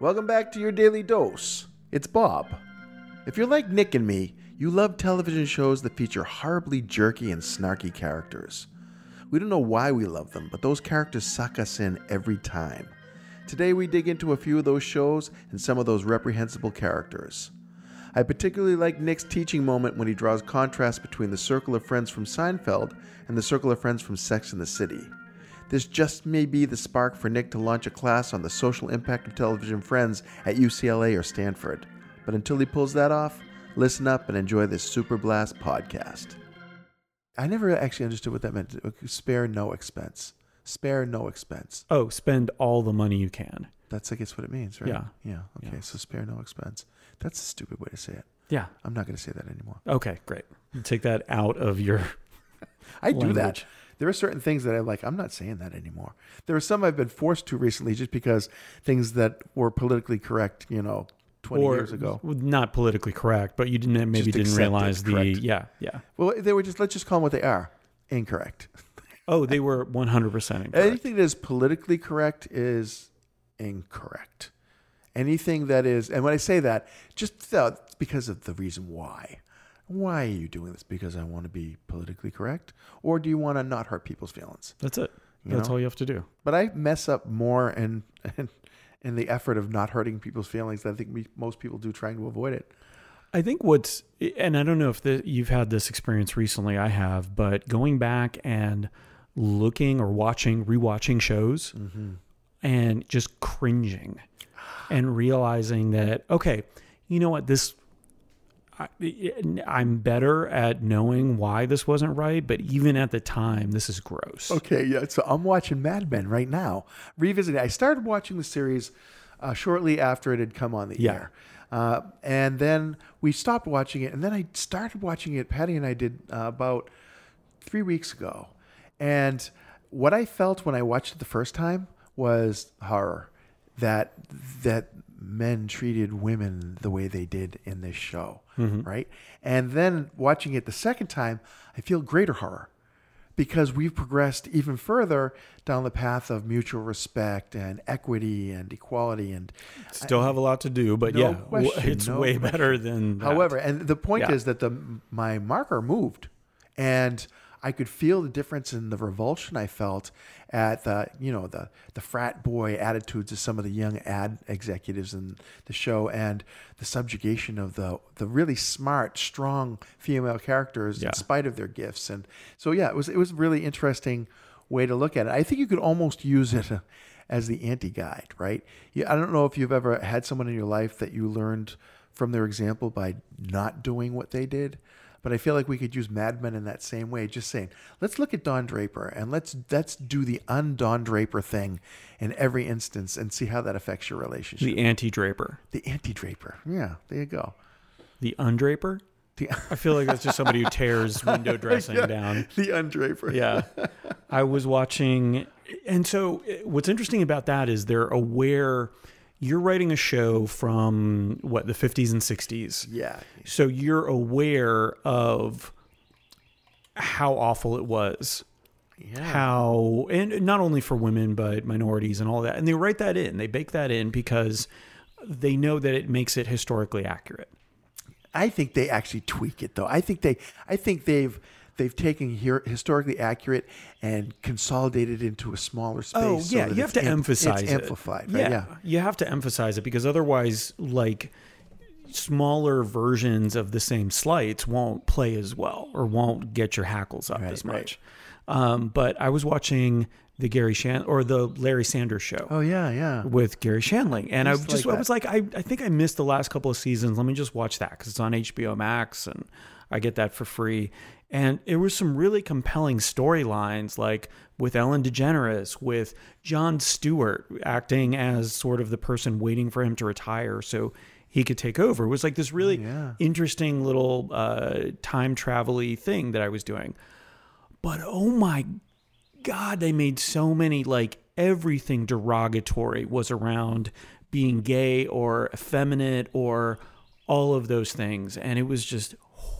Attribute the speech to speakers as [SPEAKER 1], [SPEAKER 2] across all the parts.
[SPEAKER 1] Welcome back to your daily dose. It's Bob. If you're like Nick and me, you love television shows that feature horribly jerky and snarky characters. We don't know why we love them, but those characters suck us in every time. Today we dig into a few of those shows and some of those reprehensible characters. I particularly like Nick's teaching moment when he draws contrast between the circle of friends from Seinfeld and the circle of friends from Sex and the City. This just may be the spark for Nick to launch a class on the social impact of television friends at UCLA or Stanford. But until he pulls that off, listen up and enjoy this Super Blast podcast. I never actually understood what that meant. Spare no expense. Spare no expense.
[SPEAKER 2] Oh, spend all the money you can.
[SPEAKER 1] That's, I guess, what it means, right?
[SPEAKER 2] Yeah.
[SPEAKER 1] Yeah. Okay.
[SPEAKER 2] Yeah.
[SPEAKER 1] So spare no expense. That's a stupid way to say it.
[SPEAKER 2] Yeah.
[SPEAKER 1] I'm not going to say that anymore.
[SPEAKER 2] Okay, great. Take that out of your.
[SPEAKER 1] I do that. There are certain things that I'm like, I'm not saying that anymore. There are some I've been forced to recently just because things that were politically correct, you know, 20
[SPEAKER 2] or
[SPEAKER 1] years ago.
[SPEAKER 2] Not politically correct, but you didn't maybe
[SPEAKER 1] Just
[SPEAKER 2] didn't realize the. Yeah, yeah.
[SPEAKER 1] Well, they were just, let's just call them what they are incorrect.
[SPEAKER 2] Oh, they were 100% incorrect.
[SPEAKER 1] Anything that is politically correct is incorrect. Anything that is, and when I say that, just uh, because of the reason why. Why are you doing this? Because I want to be politically correct? Or do you want to not hurt people's feelings?
[SPEAKER 2] That's it.
[SPEAKER 1] You
[SPEAKER 2] That's
[SPEAKER 1] know?
[SPEAKER 2] all you have to do.
[SPEAKER 1] But I mess up more in, in, in the effort of not hurting people's feelings than I think we, most people do trying to avoid it.
[SPEAKER 2] I think what's, and I don't know if the, you've had this experience recently, I have, but going back and looking or watching, rewatching shows mm-hmm. and just cringing and realizing that, okay, you know what, this, I'm better at knowing why this wasn't right, but even at the time, this is gross.
[SPEAKER 1] Okay, yeah. So I'm watching Mad Men right now, revisiting. I started watching the series uh, shortly after it had come on the
[SPEAKER 2] Yeah.
[SPEAKER 1] air, uh, and then we stopped watching it, and then I started watching it. Patty and I did uh, about three weeks ago, and what I felt when I watched it the first time was horror. That that men treated women the way they did in this show, mm-hmm. right? And then watching it the second time, I feel greater horror because we've progressed even further down the path of mutual respect and equity and equality and
[SPEAKER 2] Still have a lot to do, but
[SPEAKER 1] No
[SPEAKER 2] yeah,
[SPEAKER 1] question,
[SPEAKER 2] it's
[SPEAKER 1] no
[SPEAKER 2] way
[SPEAKER 1] question.
[SPEAKER 2] better than that.
[SPEAKER 1] However, and the point
[SPEAKER 2] Yeah.
[SPEAKER 1] is that the my marker moved, and I could feel the difference in the revulsion I felt at the you know the the frat boy attitudes of some of the young ad executives in the show, and the subjugation of the the really smart, strong female characters
[SPEAKER 2] Yeah.
[SPEAKER 1] in spite of their gifts. And so yeah, it was it was a really interesting way to look at it. I think you could almost use it as the anti-guide, right? Yeah, I don't know if you've ever had someone in your life that you learned from their example by not doing what they did. But I feel like we could use Mad Men in that same way, just saying, let's look at Don Draper and let's let's do the un-Don Draper thing in every instance and see how that affects your relationship.
[SPEAKER 2] the anti-draper,
[SPEAKER 1] The, anti-Draper. Yeah, there you go.
[SPEAKER 2] the undraper.
[SPEAKER 1] The,
[SPEAKER 2] I feel like that's just somebody who tears window dressing down.
[SPEAKER 1] the undraper.
[SPEAKER 2] Yeah. I was watching. And so, eh, what's interesting about that is they're aware you're writing a show from what, the 50s and 60s.
[SPEAKER 1] Yeah.
[SPEAKER 2] So you're aware of how awful it was.
[SPEAKER 1] Yeah.
[SPEAKER 2] How, and not only for women, but minorities and all that. And they write that in, they bake that in because they know that it makes it historically accurate.
[SPEAKER 1] I think they actually tweak it though. I think they I think they've they've taken here historically accurate and consolidated into a smaller space.
[SPEAKER 2] Oh yeah,
[SPEAKER 1] that
[SPEAKER 2] you have to
[SPEAKER 1] am-
[SPEAKER 2] emphasize
[SPEAKER 1] it's
[SPEAKER 2] it.
[SPEAKER 1] amplified. Right? Yeah.
[SPEAKER 2] you have to emphasize it because otherwise, like smaller versions of the same slights won't play as well or won't get your hackles up
[SPEAKER 1] Right,
[SPEAKER 2] as
[SPEAKER 1] right.
[SPEAKER 2] much. Um, but I was watching the Garry Shan or the Larry Sanders show.
[SPEAKER 1] Oh yeah, yeah.
[SPEAKER 2] With Garry Shandling, and I
[SPEAKER 1] Just
[SPEAKER 2] just
[SPEAKER 1] like
[SPEAKER 2] I was like, I, I think I missed the last couple of seasons. Let me just watch that because it's on HBO Max and I get that for free. And it was some really compelling storylines, like with Ellen DeGeneres, with Jon Stewart acting as sort of the person waiting for him to retire so he could take over. It was like this really
[SPEAKER 1] yeah.
[SPEAKER 2] interesting little uh, time travel thing that I was doing. But oh my God, they made so many like everything derogatory was around being gay or effeminate or all of those things. And it was just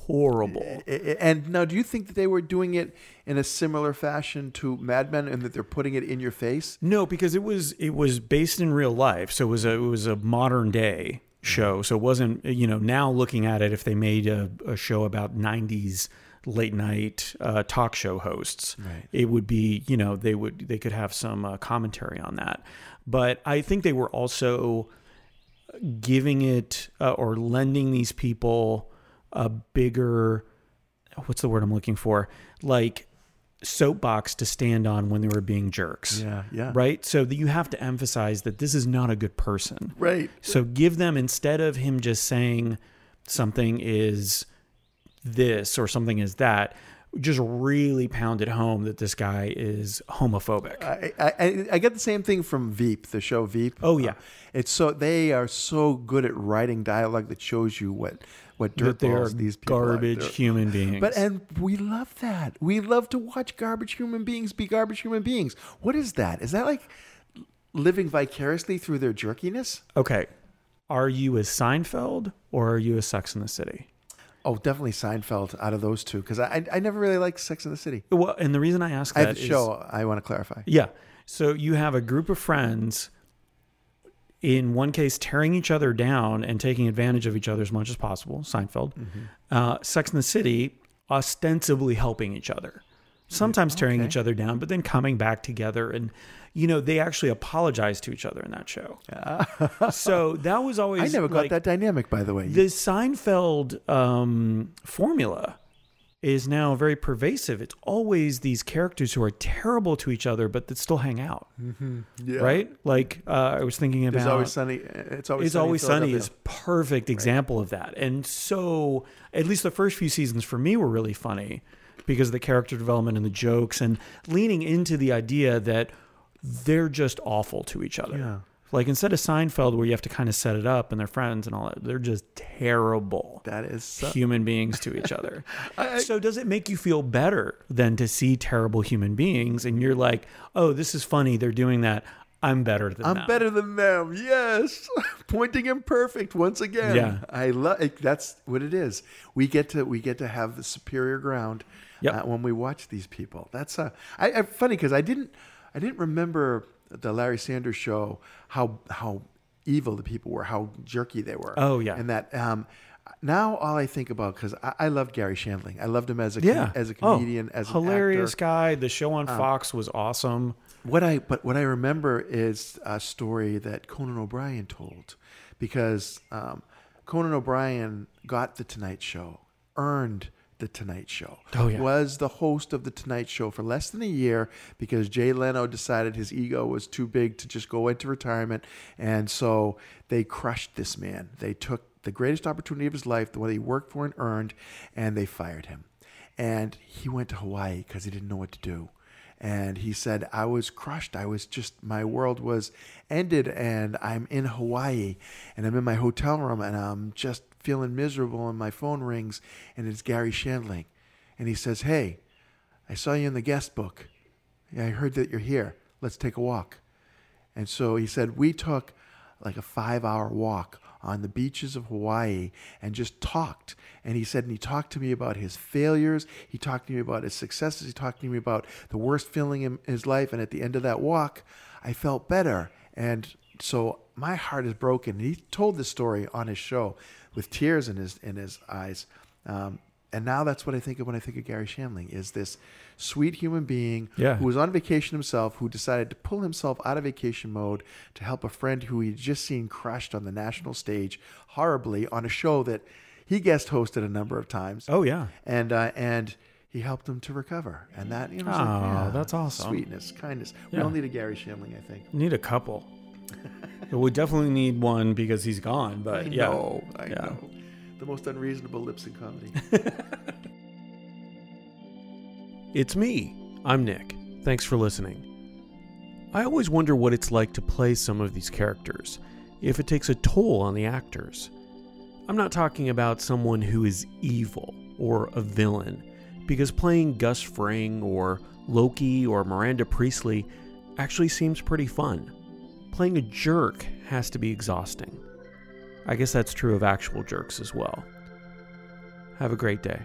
[SPEAKER 2] horrible.
[SPEAKER 1] And now, do you think that they were doing it in a similar fashion to Mad Men, and that they're putting it in your face?
[SPEAKER 2] No, because it was it was based in real life, so it was a it was a modern day show. So it wasn't you know now looking at it, if they made a, a show about '90s late night uh, talk show hosts,
[SPEAKER 1] Right.
[SPEAKER 2] it would be you know they would they could have some uh, commentary on that. But I think they were also giving it uh, or lending these people a bigger what's the word I'm looking for like soapbox to stand on when they were being jerks
[SPEAKER 1] Yeah, yeah.
[SPEAKER 2] right? So that you have to emphasize that this is not a good person.
[SPEAKER 1] Right.
[SPEAKER 2] So give them instead of him just saying something is this or something is that, just really pound it home that this guy is homophobic.
[SPEAKER 1] I, I I get the same thing from Veep, the show Veep.
[SPEAKER 2] Oh, yeah.
[SPEAKER 1] Uh, it's so they are so good at writing dialogue that shows you what what
[SPEAKER 2] that they are
[SPEAKER 1] these people
[SPEAKER 2] garbage
[SPEAKER 1] They're-
[SPEAKER 2] human beings.
[SPEAKER 1] But and we love that. We love to watch garbage human beings be garbage human beings. What is that? Is that like living vicariously through their jerkiness?
[SPEAKER 2] okay, are you a Seinfeld or are you a Sex in the City?
[SPEAKER 1] Oh, definitely Seinfeld out of those two because I, I I never really liked Sex in the City.
[SPEAKER 2] Well, and the reason I ask
[SPEAKER 1] I
[SPEAKER 2] that
[SPEAKER 1] have the
[SPEAKER 2] is-
[SPEAKER 1] show. I want to clarify.
[SPEAKER 2] Yeah. So you have a group of friends, in one case, tearing each other down and taking advantage of each other as much as possible. Seinfeld. Uh, Sex in the City, ostensibly helping each other, sometimes tearing
[SPEAKER 1] okay.
[SPEAKER 2] each other down, but then coming back together. And, you know, they actually apologize to each other in that show. so that was always.
[SPEAKER 1] I never got
[SPEAKER 2] like,
[SPEAKER 1] that dynamic, by the way.
[SPEAKER 2] The Seinfeld um, formula is now very pervasive. It's always these characters who are terrible to each other, but that still hang out,
[SPEAKER 1] yeah.
[SPEAKER 2] right? Like uh, I was thinking about
[SPEAKER 1] It's always sunny. It's always
[SPEAKER 2] It's
[SPEAKER 1] sunny.
[SPEAKER 2] Always Sunny is perfect example of that. And so, at least the first few seasons for me were really funny because of the character development and the jokes and leaning into the idea that they're just awful to each other.
[SPEAKER 1] Yeah.
[SPEAKER 2] Like instead of Seinfeld, where you have to kind of set it up and they're friends and all that, they're just terrible
[SPEAKER 1] That is so,
[SPEAKER 2] human beings to each other.
[SPEAKER 1] I-
[SPEAKER 2] so does it make you feel better than to see terrible human beings and you're like, oh, this is funny, they're doing that. I'm better than
[SPEAKER 1] I'm
[SPEAKER 2] them.
[SPEAKER 1] better than them. Yes, pointing imperfect once again.
[SPEAKER 2] Yeah.
[SPEAKER 1] I love. That's what it is. We get to we get to have the superior ground
[SPEAKER 2] Yep.
[SPEAKER 1] uh, when we watch these people. That's uh, I, I funny because I didn't I didn't remember the Larry Sanders show how how evil the people were, how jerky they were.
[SPEAKER 2] Oh, yeah.
[SPEAKER 1] and that. Um, now all I think about because I, I loved Garry Shandling. I loved him as a
[SPEAKER 2] Yeah.
[SPEAKER 1] as a
[SPEAKER 2] Oh,
[SPEAKER 1] comedian, as an
[SPEAKER 2] hilarious guy. The show on Fox was awesome.
[SPEAKER 1] What I but what I remember is a story that Conan O'Brien told, because um, Conan O'Brien got the Tonight Show, earned the Tonight Show,
[SPEAKER 2] Oh, yeah.
[SPEAKER 1] was the host of the Tonight Show for less than a year because Jay Leno decided his ego was too big to just go into retirement, and so they crushed this man. They took the greatest opportunity of his life, the one he worked for and earned, and they fired him. And he went to Hawaii because he didn't know what to do and he said i was crushed i was just my world was ended and i'm in hawaii and i'm in my hotel room and i'm just feeling miserable and my phone rings and it's garry shandling and he says hey i saw you in the guest book i heard that you're here let's take a walk and so he said we took like a five hour walk on the beaches of Hawaii and just talked. And he said, and he talked to me about his failures. He talked to me about his successes. He talked to me about the worst feeling in his life. And at the end of that walk, I felt better. And so my heart is broken. And he told this story on his show with tears in his in his eyes. Um, and now that's what I think of when I think of Garry Shandling is this sweet human being
[SPEAKER 2] Yeah.
[SPEAKER 1] who was on vacation himself, who decided to pull himself out of vacation mode to help a friend who he'd just seen crushed on the national stage horribly on a show that he guest hosted a number of times.
[SPEAKER 2] Oh yeah.
[SPEAKER 1] And uh, and he helped him to recover. And that, you know, it's like,
[SPEAKER 2] Oh,
[SPEAKER 1] yeah,
[SPEAKER 2] that's awesome.
[SPEAKER 1] Sweetness, kindness.
[SPEAKER 2] Yeah.
[SPEAKER 1] We all need a Garry Shandling, I think.
[SPEAKER 2] Need a couple. we definitely need one because he's gone. But
[SPEAKER 1] I
[SPEAKER 2] yeah,
[SPEAKER 1] know, I
[SPEAKER 2] Yeah.
[SPEAKER 1] know. The most unreasonable lips in comedy.
[SPEAKER 3] It's me. I'm Nick. Thanks for listening. I always wonder what it's like to play some of these characters, if it takes a toll on the actors. I'm not talking about someone who is evil or a villain, because playing Gus Fring or Loki or Miranda Priestley actually seems pretty fun. Playing a jerk has to be exhausting. I guess that's true of actual jerks as well.
[SPEAKER 2] Have a great day.